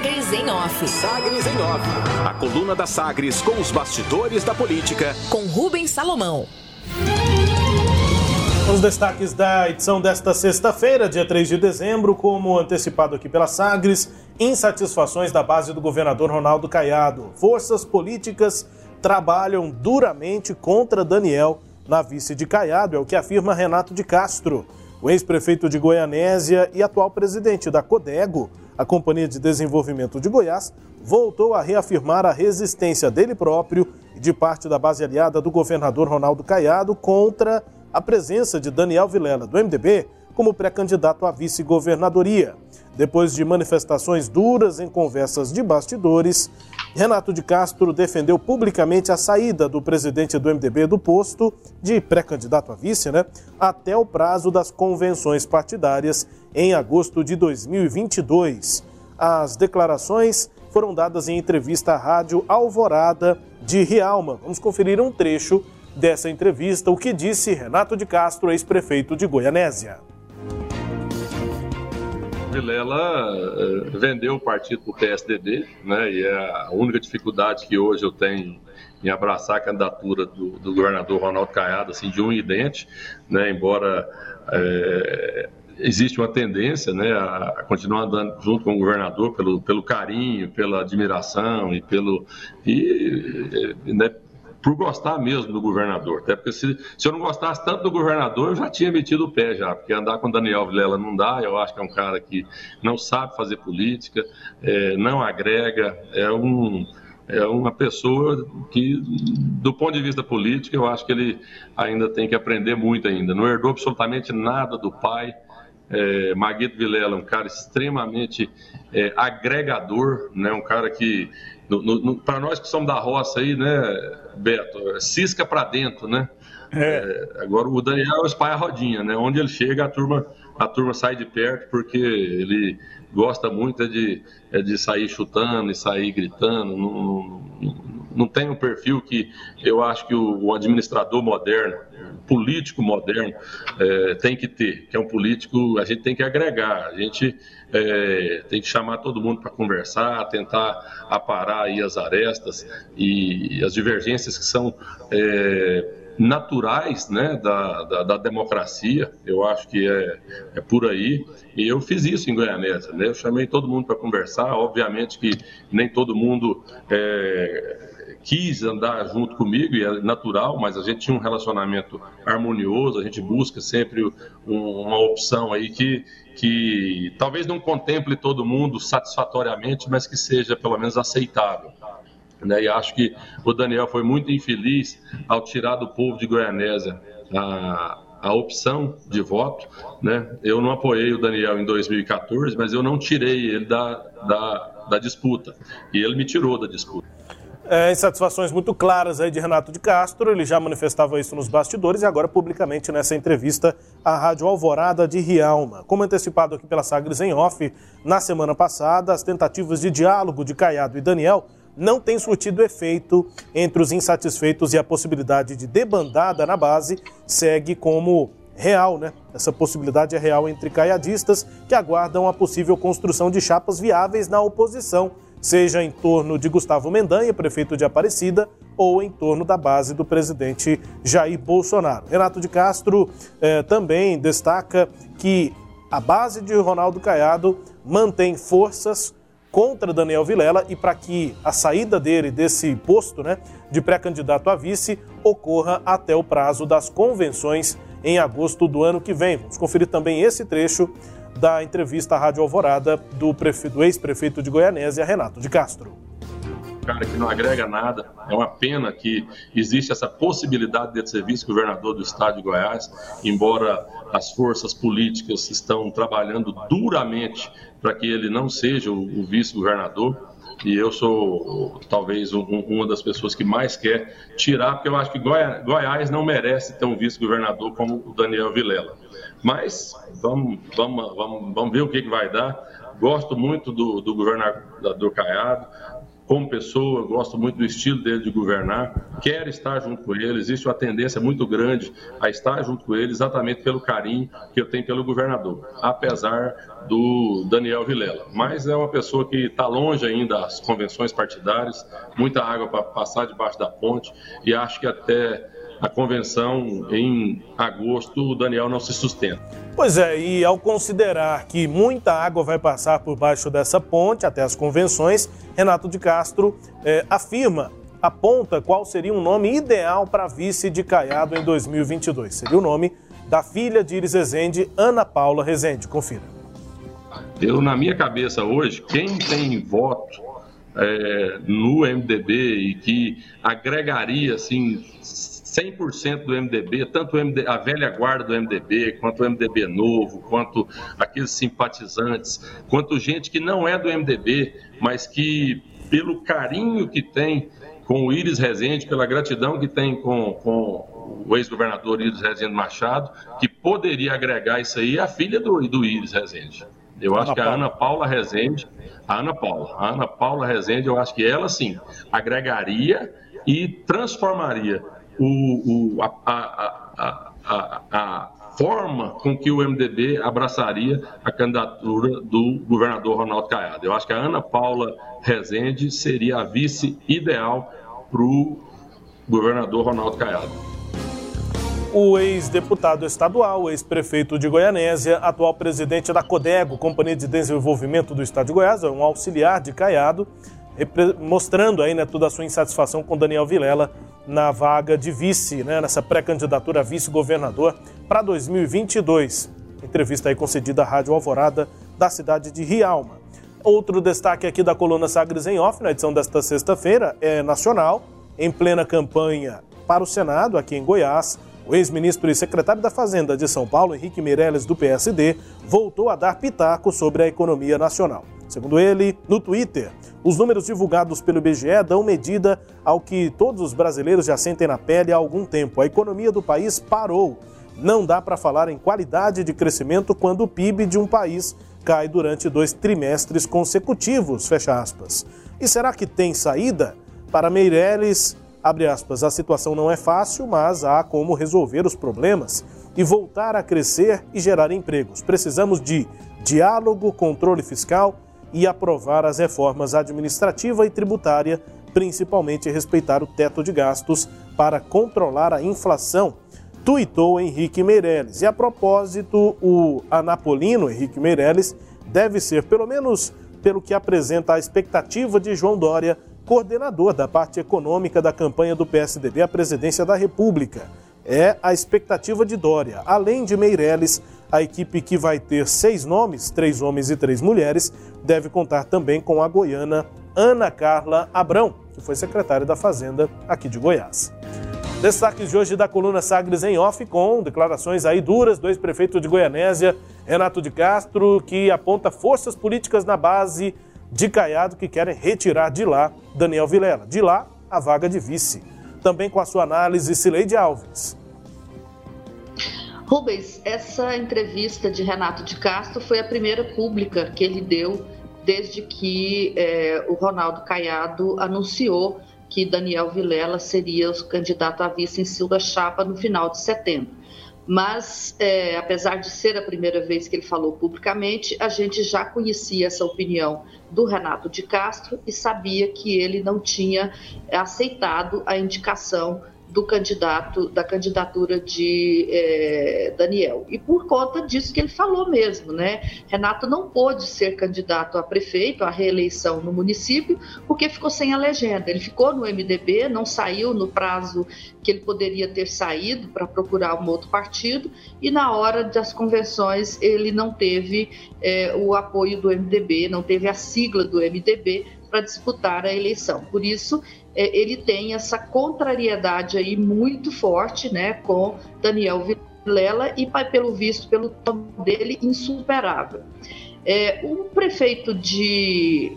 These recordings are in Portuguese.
Sagres em Off. Sagres em Off. A coluna da Sagres com os bastidores da política. Com Rubens Salomão. Os destaques da edição desta sexta-feira, dia 3 de dezembro, como antecipado aqui pela Sagres, insatisfações da base do governador Ronaldo Caiado. Forças políticas trabalham duramente contra Daniel na vice de Caiado, é o que afirma Renato de Castro. O ex-prefeito de Goianésia e atual presidente da Codego, a Companhia de Desenvolvimento de Goiás, voltou a reafirmar a resistência dele próprio e de parte da base aliada do governador Ronaldo Caiado contra a presença de Daniel Vilela, do MDB, como pré-candidato à vice-governadoria. Depois de manifestações duras em conversas de bastidores, Renato de Castro defendeu publicamente a saída do presidente do MDB do posto de pré-candidato a vice, né, até o prazo das convenções partidárias em agosto de 2022. As declarações foram dadas em entrevista à rádio Alvorada de Rialma. Vamos conferir um trecho dessa entrevista, o que disse Renato de Castro, ex-prefeito de Goianésia. Vilela uh, vendeu o partido para o PSDB, né, e é a única dificuldade que hoje eu tenho em abraçar a candidatura do, do governador Ronaldo Caiado, assim, de um e dente, né, embora é, existe uma tendência né, a continuar andando junto com o governador pelo, pelo carinho, pela admiração e pelo e, né, por gostar mesmo do governador. Até porque se, se eu não gostasse tanto do governador, eu já tinha metido o pé já, porque andar com Daniel Vilela não dá, eu acho que é um cara que não sabe fazer política, é, não agrega, é um é uma pessoa que, do ponto de vista político, eu acho que ele ainda tem que aprender muito ainda. Não herdou absolutamente nada do pai. É, Maguito Vilela, um cara extremamente é, agregador, né? um cara que para nós que somos da roça aí, né, Beto, cisca para dentro, né? É. É, agora o Daniel espalha a rodinha, né? Onde ele chega, a turma, a turma sai de perto porque ele gosta muito é de, é de sair chutando e sair gritando. Não, não, não tem um perfil que eu acho que o, administrador moderno, político moderno, é, tem que ter. Que é um político, a gente tem que agregar. A gente é, tem que chamar todo mundo para conversar, tentar aparar aí as arestas e as divergências que são é, naturais né, da, da, da, democracia, eu acho que é, é por aí, e eu fiz isso em Goianésia, né? eu chamei todo mundo para conversar, obviamente que nem todo mundo é, quis andar junto comigo, e é natural, mas a gente tinha um relacionamento harmonioso, a gente busca sempre um, uma opção aí que, que talvez não contemple todo mundo satisfatoriamente, mas que seja pelo menos aceitável. Né? E acho que o Daniel foi muito infeliz ao tirar do povo de Goianésia a, a opção de voto. Né? Eu não apoiei o Daniel em 2014, mas eu não tirei ele da, da, da disputa. E ele me tirou da disputa. É, insatisfações muito claras aí de Renato de Castro, ele já manifestava isso nos bastidores e agora publicamente nessa entrevista à Rádio Alvorada de Rialma. Como antecipado aqui pela Sagres em off, na semana passada, as tentativas de diálogo de Caiado e Daniel não tem surtido efeito entre os insatisfeitos e a possibilidade de debandada na base segue como real, né? Essa possibilidade é real entre caiadistas que aguardam a possível construção de chapas viáveis na oposição, seja em torno de Gustavo Mendanha, prefeito de Aparecida, ou em torno da base do presidente Jair Bolsonaro. Renato de Castro eh, também destaca que a base de Ronaldo Caiado mantém forças contra Daniel Vilela e para que a saída dele desse posto né, de pré-candidato a vice ocorra até o prazo das convenções em agosto do ano que vem. Vamos conferir também esse trecho da entrevista à Rádio Alvorada do, ex-prefeito de Goianésia, Renato de Castro cara que não agrega nada. É uma pena que existe essa possibilidade de ser vice-governador do estado de Goiás, embora as forças políticas estão trabalhando duramente para que ele não seja o, vice-governador. E eu sou talvez um, uma das pessoas que mais quer tirar, porque eu acho que Goiás não merece ter um vice-governador como o Daniel Vilela. Mas vamos, vamos, vamos, vamos ver o que, que vai dar. Gosto muito do, do governador Caiado, como pessoa, gosto muito do estilo dele de governar, quero estar junto com ele, existe uma tendência muito grande a estar junto com ele, exatamente pelo carinho que eu tenho pelo governador, apesar do Daniel Vilela. Mas é uma pessoa que está longe ainda das convenções partidárias, muita água para passar debaixo da ponte, e acho que até a convenção em agosto, o Daniel não se sustenta. Pois é, e ao considerar que muita água vai passar por baixo dessa ponte até as convenções, Renato de Castro eh, afirma, aponta qual seria um nome ideal para vice de Caiado em 2022. Seria o nome da filha de Iris Rezende, Ana Paula Rezende. Confira. Eu, na minha cabeça hoje, quem tem voto é, no MDB e que agregaria assim 100% do MDB, tanto a velha guarda do MDB, quanto o MDB novo, quanto aqueles simpatizantes, quanto gente que não é do MDB, mas que, pelo carinho que tem com o Iris Rezende, pela gratidão que tem com, com o ex-governador Iris Rezende Machado, que poderia agregar isso aí, a filha do, do Iris Rezende. Eu acho que a Ana Paula Rezende, a Ana Paula, a Ana Paula Rezende, eu acho que ela sim agregaria e transformaria o, o, a, a, a, a, forma com que o MDB abraçaria a candidatura do governador Ronaldo Caiado. Eu acho que a Ana Paula Rezende seria a vice ideal para o governador Ronaldo Caiado. O ex-deputado estadual, ex-prefeito de Goianésia, atual presidente da Codego, Companhia de Desenvolvimento do Estado de Goiás, é um auxiliar de Caiado, mostrando aí né, toda a sua insatisfação com Daniel Vilela na vaga de vice, né, nessa pré-candidatura a vice-governador para 2022. Entrevista aí concedida à Rádio Alvorada da cidade de Rialma. Outro destaque aqui da coluna Sagres em Off, na edição desta sexta-feira, é nacional, em plena campanha para o Senado, aqui em Goiás. O ex-ministro e secretário da Fazenda de São Paulo, Henrique Meirelles, do PSD, voltou a dar pitaco sobre a economia nacional. Segundo ele, no Twitter, os números divulgados pelo IBGE dão medida ao que todos os brasileiros já sentem na pele há algum tempo. A economia do país parou. Não dá para falar em qualidade de crescimento quando o PIB de um país cai durante dois trimestres consecutivos, fecha aspas. E será que tem saída? Para Meirelles, abre aspas, a situação não é fácil, mas há como resolver os problemas e voltar a crescer e gerar empregos. Precisamos de diálogo, controle fiscal e aprovar as reformas administrativa e tributária, principalmente respeitar o teto de gastos para controlar a inflação, tuitou Henrique Meirelles. E a propósito, o anapolino Henrique Meirelles deve ser, pelo menos pelo que apresenta a expectativa de João Dória, coordenador da parte econômica da campanha do PSDB à presidência da República. É a expectativa de Dória. Além de Meirelles, a equipe que vai ter seis nomes, três homens e três mulheres, deve contar também com a goiana Ana Carla Abrão, que foi secretária da Fazenda aqui de Goiás. Destaques de hoje da coluna Sagres em Off, com declarações aí duras do ex-prefeito de Goianésia, Renato de Castro, que aponta forças políticas na base de Caiado que querem retirar de lá Daniel Vilela. De lá, a vaga de vice. Também com a sua análise, Cileide Alves. Rubens, essa entrevista de Renato de Castro foi a primeira pública que ele deu desde que é, o Ronaldo Caiado anunciou que Daniel Vilela seria o candidato a vice em sua chapa no final de setembro. Mas, é, apesar de ser a primeira vez que ele falou publicamente, a gente já conhecia essa opinião do Renato de Castro e sabia que ele não tinha aceitado a indicação do candidato, da candidatura de é, Daniel. E por conta disso que ele falou mesmo, né? Renato não pôde ser candidato a prefeito, a reeleição no município, porque ficou sem a legenda. Ele ficou no MDB, não saiu no prazo que ele poderia ter saído para procurar um outro partido, e na hora das convenções ele não teve é, o apoio do MDB, não teve a sigla do MDB para disputar a eleição. Por isso, ele tem essa contrariedade aí muito forte, né, com Daniel Vilela e, pelo visto, pelo tom dele, insuperável. É, o prefeito de,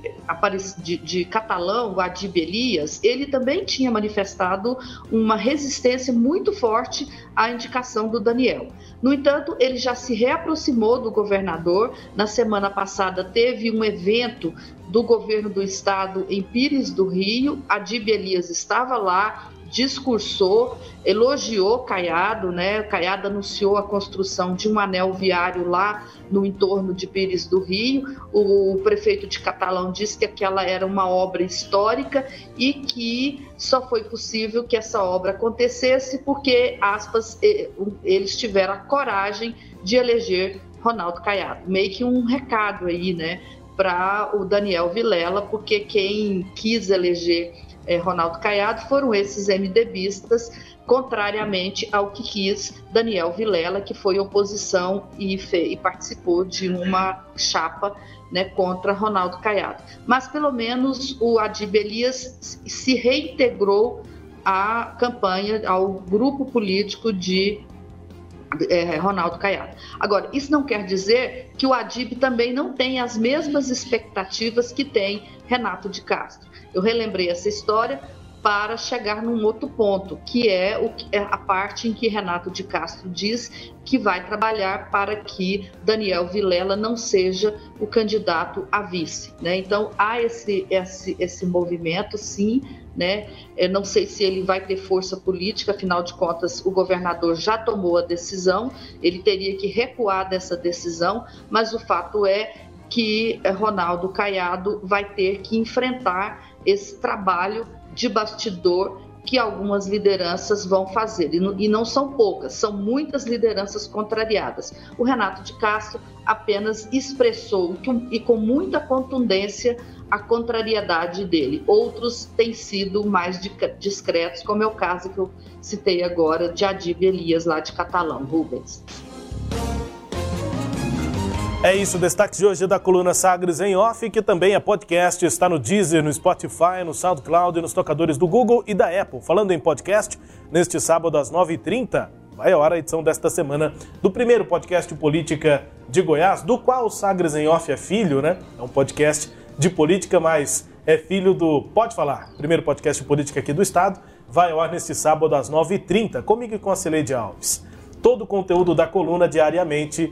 de, de Catalão, Adib Elias, ele também tinha manifestado uma resistência muito forte à indicação do Daniel. No entanto, ele já se reaproximou do governador. Na semana passada, teve um evento do governo do estado em Pires do Rio. Adib Elias estava lá, discursou, elogiou Caiado, né? Caiado anunciou a construção de um anel viário lá no entorno de Pires do Rio. O prefeito de Catalão disse que aquela era uma obra histórica e que só foi possível que essa obra acontecesse porque, aspas, eles tiveram a coragem de eleger Ronaldo Caiado. Meio que um recado aí, né? Para o Daniel Vilela, porque quem quis eleger é, Ronaldo Caiado foram esses MDBistas, contrariamente ao que quis Daniel Vilela, que foi oposição e, e participou de uma chapa né, contra Ronaldo Caiado. Mas pelo menos o Adib Elias se reintegrou à campanha, ao grupo político de é, Ronaldo Caiado. Agora, isso não quer dizer que o Adib também não tem as mesmas expectativas que tem Renato de Castro. Eu relembrei essa história para chegar num outro ponto, que é, o, é a parte em que Renato de Castro diz que vai trabalhar para que Daniel Vilela não seja o candidato a vice. Né? Então há esse, esse, esse movimento, sim. Né? Eu não sei se ele vai ter força política, afinal de contas, o governador já tomou a decisão, ele teria que recuar dessa decisão, mas o fato é que Ronaldo Caiado vai ter que enfrentar esse trabalho de bastidor que algumas lideranças vão fazer. E não são poucas, são muitas lideranças contrariadas. O Renato de Castro apenas expressou e com muita contundência a contrariedade dele. Outros têm sido mais discretos, como é o caso que eu citei agora de Adib Elias, lá de Catalão, Rubens. É isso, destaque de hoje da coluna Sagres em Off, que também é podcast, está no Deezer, no Spotify, no SoundCloud nos tocadores do Google e da Apple. Falando em podcast, neste sábado às 9h30, vai a hora a edição desta semana do primeiro podcast política de Goiás, do qual o Sagres em Off é filho, né? É um podcast de política, mas é filho do Pode Falar, primeiro podcast de política aqui do estado. Vai ao ar neste sábado às 9h30, comigo e com a Celeide Alves. Todo o conteúdo da coluna diariamente